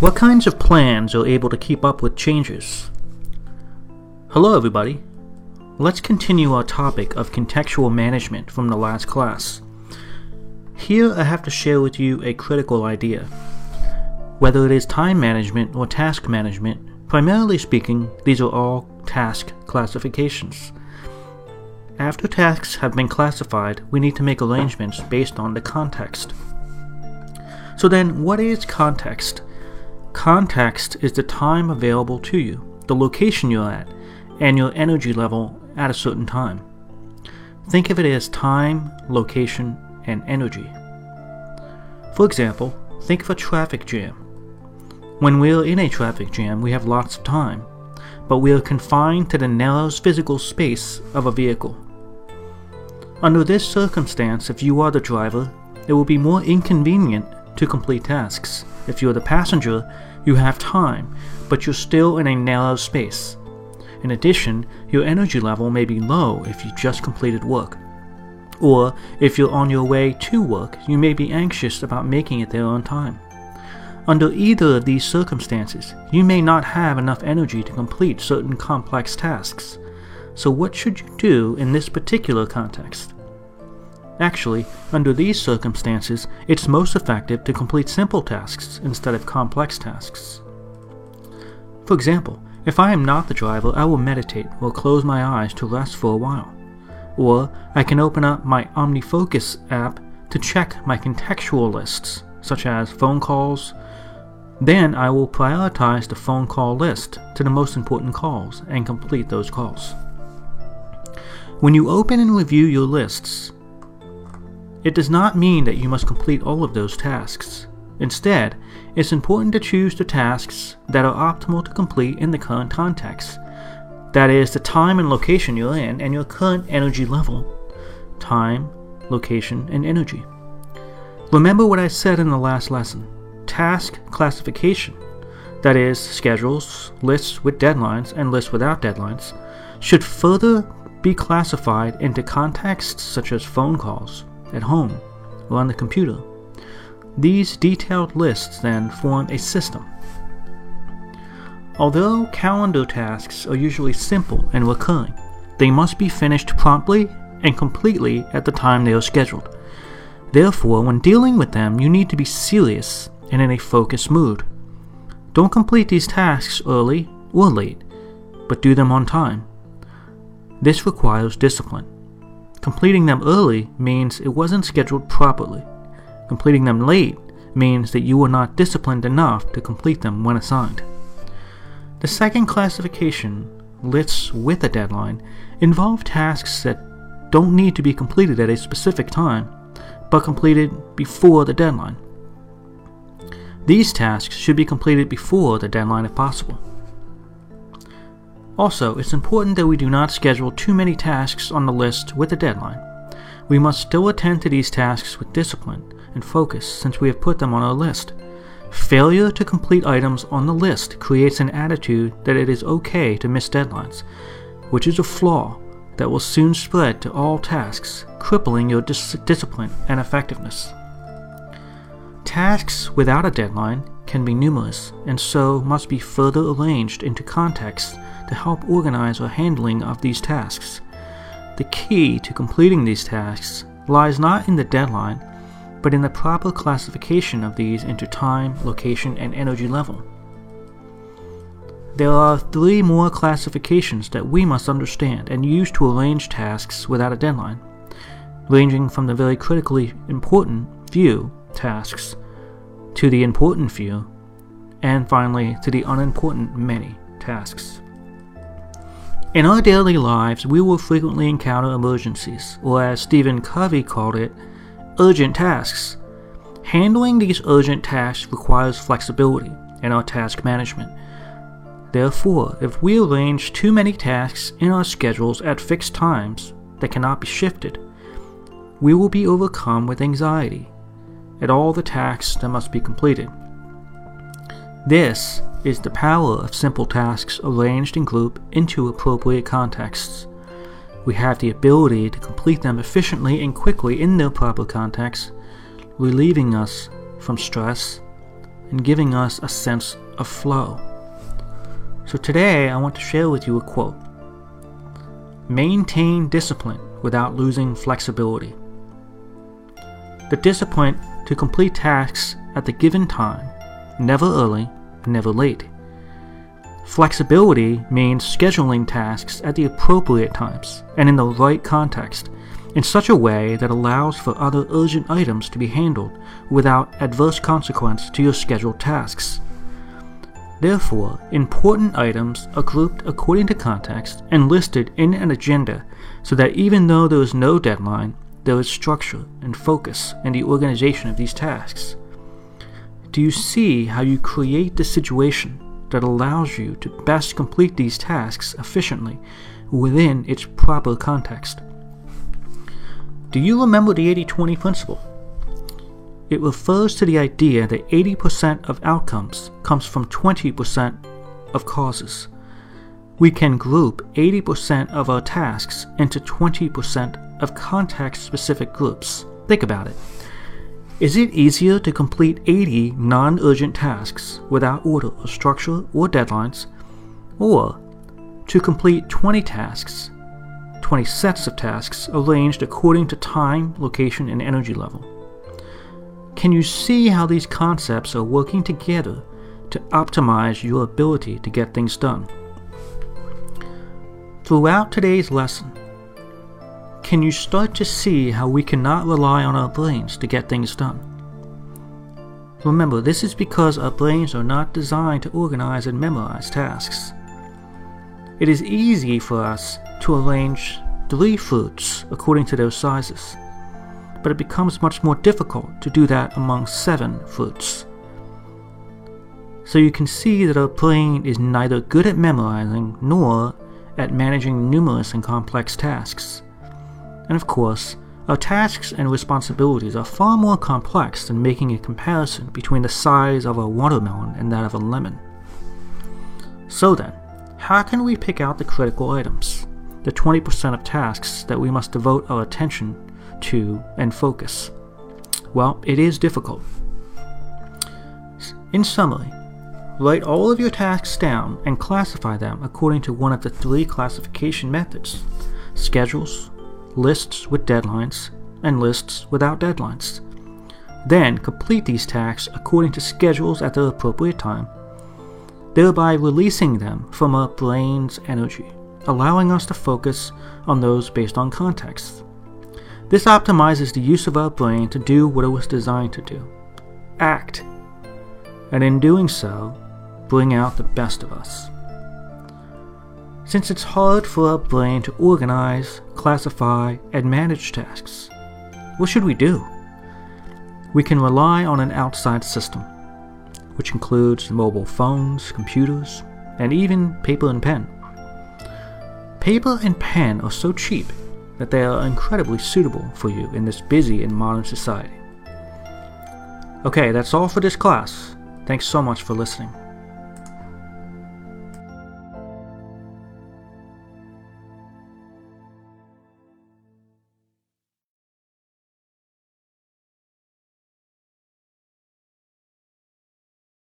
What kinds of plans are able to keep up with changes? Hello, everybody. Let's continue our topic of contextual management from the last class. Here I have to share with you a critical idea. Whether it is time management or task management, primarily speaking, these are all task classifications. After tasks have been classified, we need to make arrangements based on the context. So then, what is context? Context is the time available to you, the location you're at, and your energy level at a certain time. Think of it as time, location, and energy. For example, think of a traffic jam. When we're in a traffic jam, we have lots of time, but we are confined to the narrow physical space of a vehicle. Under this circumstance, if you are the driver, it will be more inconvenient to complete tasks. If you're the passenger, you have time, but you're still in a narrow space. In addition, your energy level may be low if you just completed work. Or, if you're on your way to work, you may be anxious about making it there on time. Under either of these circumstances, you may not have enough energy to complete certain complex tasks. So, what should you do in this particular context? Actually, under these circumstances, it's most effective to complete simple tasks instead of complex tasks. For example, if I am not the driver, I will meditate or close my eyes to rest for a while. Or I can open up my OmniFocus app to check my contextual lists, such as phone calls. Then I will prioritize the phone call list to the most important calls and complete those calls. When you open and review your lists, it does not mean that you must complete all of those tasks. Instead, it's important to choose the tasks that are optimal to complete in the current context. That is, the time and location you're in and your current energy level. Time, location, and energy. Remember what I said in the last lesson task classification, that is, schedules, lists with deadlines, and lists without deadlines, should further be classified into contexts such as phone calls, at home, or on the computer. These detailed lists then form a system. Although calendar tasks are usually simple and recurring, they must be finished promptly and completely at the time they are scheduled. Therefore, when dealing with them, you need to be serious and in a focused mood. Don't complete these tasks early or late, but do them on time. This requires discipline. Completing them early means it wasn't scheduled properly. Completing them late means that you were not disciplined enough to complete them when assigned. The second classification, lists with a deadline, involve tasks that don't need to be completed at a specific time, but completed before the deadline. These tasks should be completed before the deadline if possible. Also, it's important that we do not schedule too many tasks on the list with a deadline. We must still attend to these tasks with discipline and focus since we have put them on our list. Failure to complete items on the list creates an attitude that it is okay to miss deadlines, which is a flaw that will soon spread to all tasks, crippling your dis- discipline and effectiveness. Tasks without a deadline can be numerous and so must be further arranged into contexts to help organize our handling of these tasks. The key to completing these tasks lies not in the deadline, but in the proper classification of these into time, location, and energy level. There are three more classifications that we must understand and use to arrange tasks without a deadline, ranging from the very critically important few tasks to the important few, and finally to the unimportant many tasks. In our daily lives, we will frequently encounter emergencies, or as Stephen Covey called it, urgent tasks. Handling these urgent tasks requires flexibility in our task management. Therefore, if we arrange too many tasks in our schedules at fixed times that cannot be shifted, we will be overcome with anxiety at all the tasks that must be completed. This is the power of simple tasks arranged and grouped into appropriate contexts. We have the ability to complete them efficiently and quickly in their proper context, relieving us from stress, and giving us a sense of flow. So today I want to share with you a quote Maintain discipline without losing flexibility. The discipline to complete tasks at the given time, never early, never late. Flexibility means scheduling tasks at the appropriate times and in the right context, in such a way that allows for other urgent items to be handled without adverse consequence to your scheduled tasks. Therefore, important items are grouped according to context and listed in an agenda so that even though there is no deadline, there is structure and focus in the organization of these tasks. Do you see how you create the situation that allows you to best complete these tasks efficiently within its proper context? Do you remember the 80 20 principle? It refers to the idea that 80% of outcomes comes from 20% of causes. We can group 80% of our tasks into 20% of context specific groups. Think about it. Is it easier to complete 80 non urgent tasks without order or structure or deadlines, or to complete 20 tasks, 20 sets of tasks arranged according to time, location, and energy level? Can you see how these concepts are working together to optimize your ability to get things done? Throughout today's lesson, can you start to see how we cannot rely on our brains to get things done? Remember, this is because our brains are not designed to organize and memorize tasks. It is easy for us to arrange three fruits according to their sizes but it becomes much more difficult to do that among seven fruits. So you can see that our brain is neither good at memorizing nor at managing numerous and complex tasks. And of course, our tasks and responsibilities are far more complex than making a comparison between the size of a watermelon and that of a lemon. So then, how can we pick out the critical items, the 20% of tasks that we must devote our attention to, and focus? Well, it is difficult. In summary, write all of your tasks down and classify them according to one of the three classification methods schedules, lists with deadlines, and lists without deadlines. Then complete these tasks according to schedules at the appropriate time, thereby releasing them from our brain's energy, allowing us to focus on those based on context. This optimizes the use of our brain to do what it was designed to do act. And in doing so, bring out the best of us. Since it's hard for our brain to organize, classify, and manage tasks, what should we do? We can rely on an outside system, which includes mobile phones, computers, and even paper and pen. Paper and pen are so cheap that they are incredibly suitable for you in this busy and modern society. Okay, that's all for this class. Thanks so much for listening.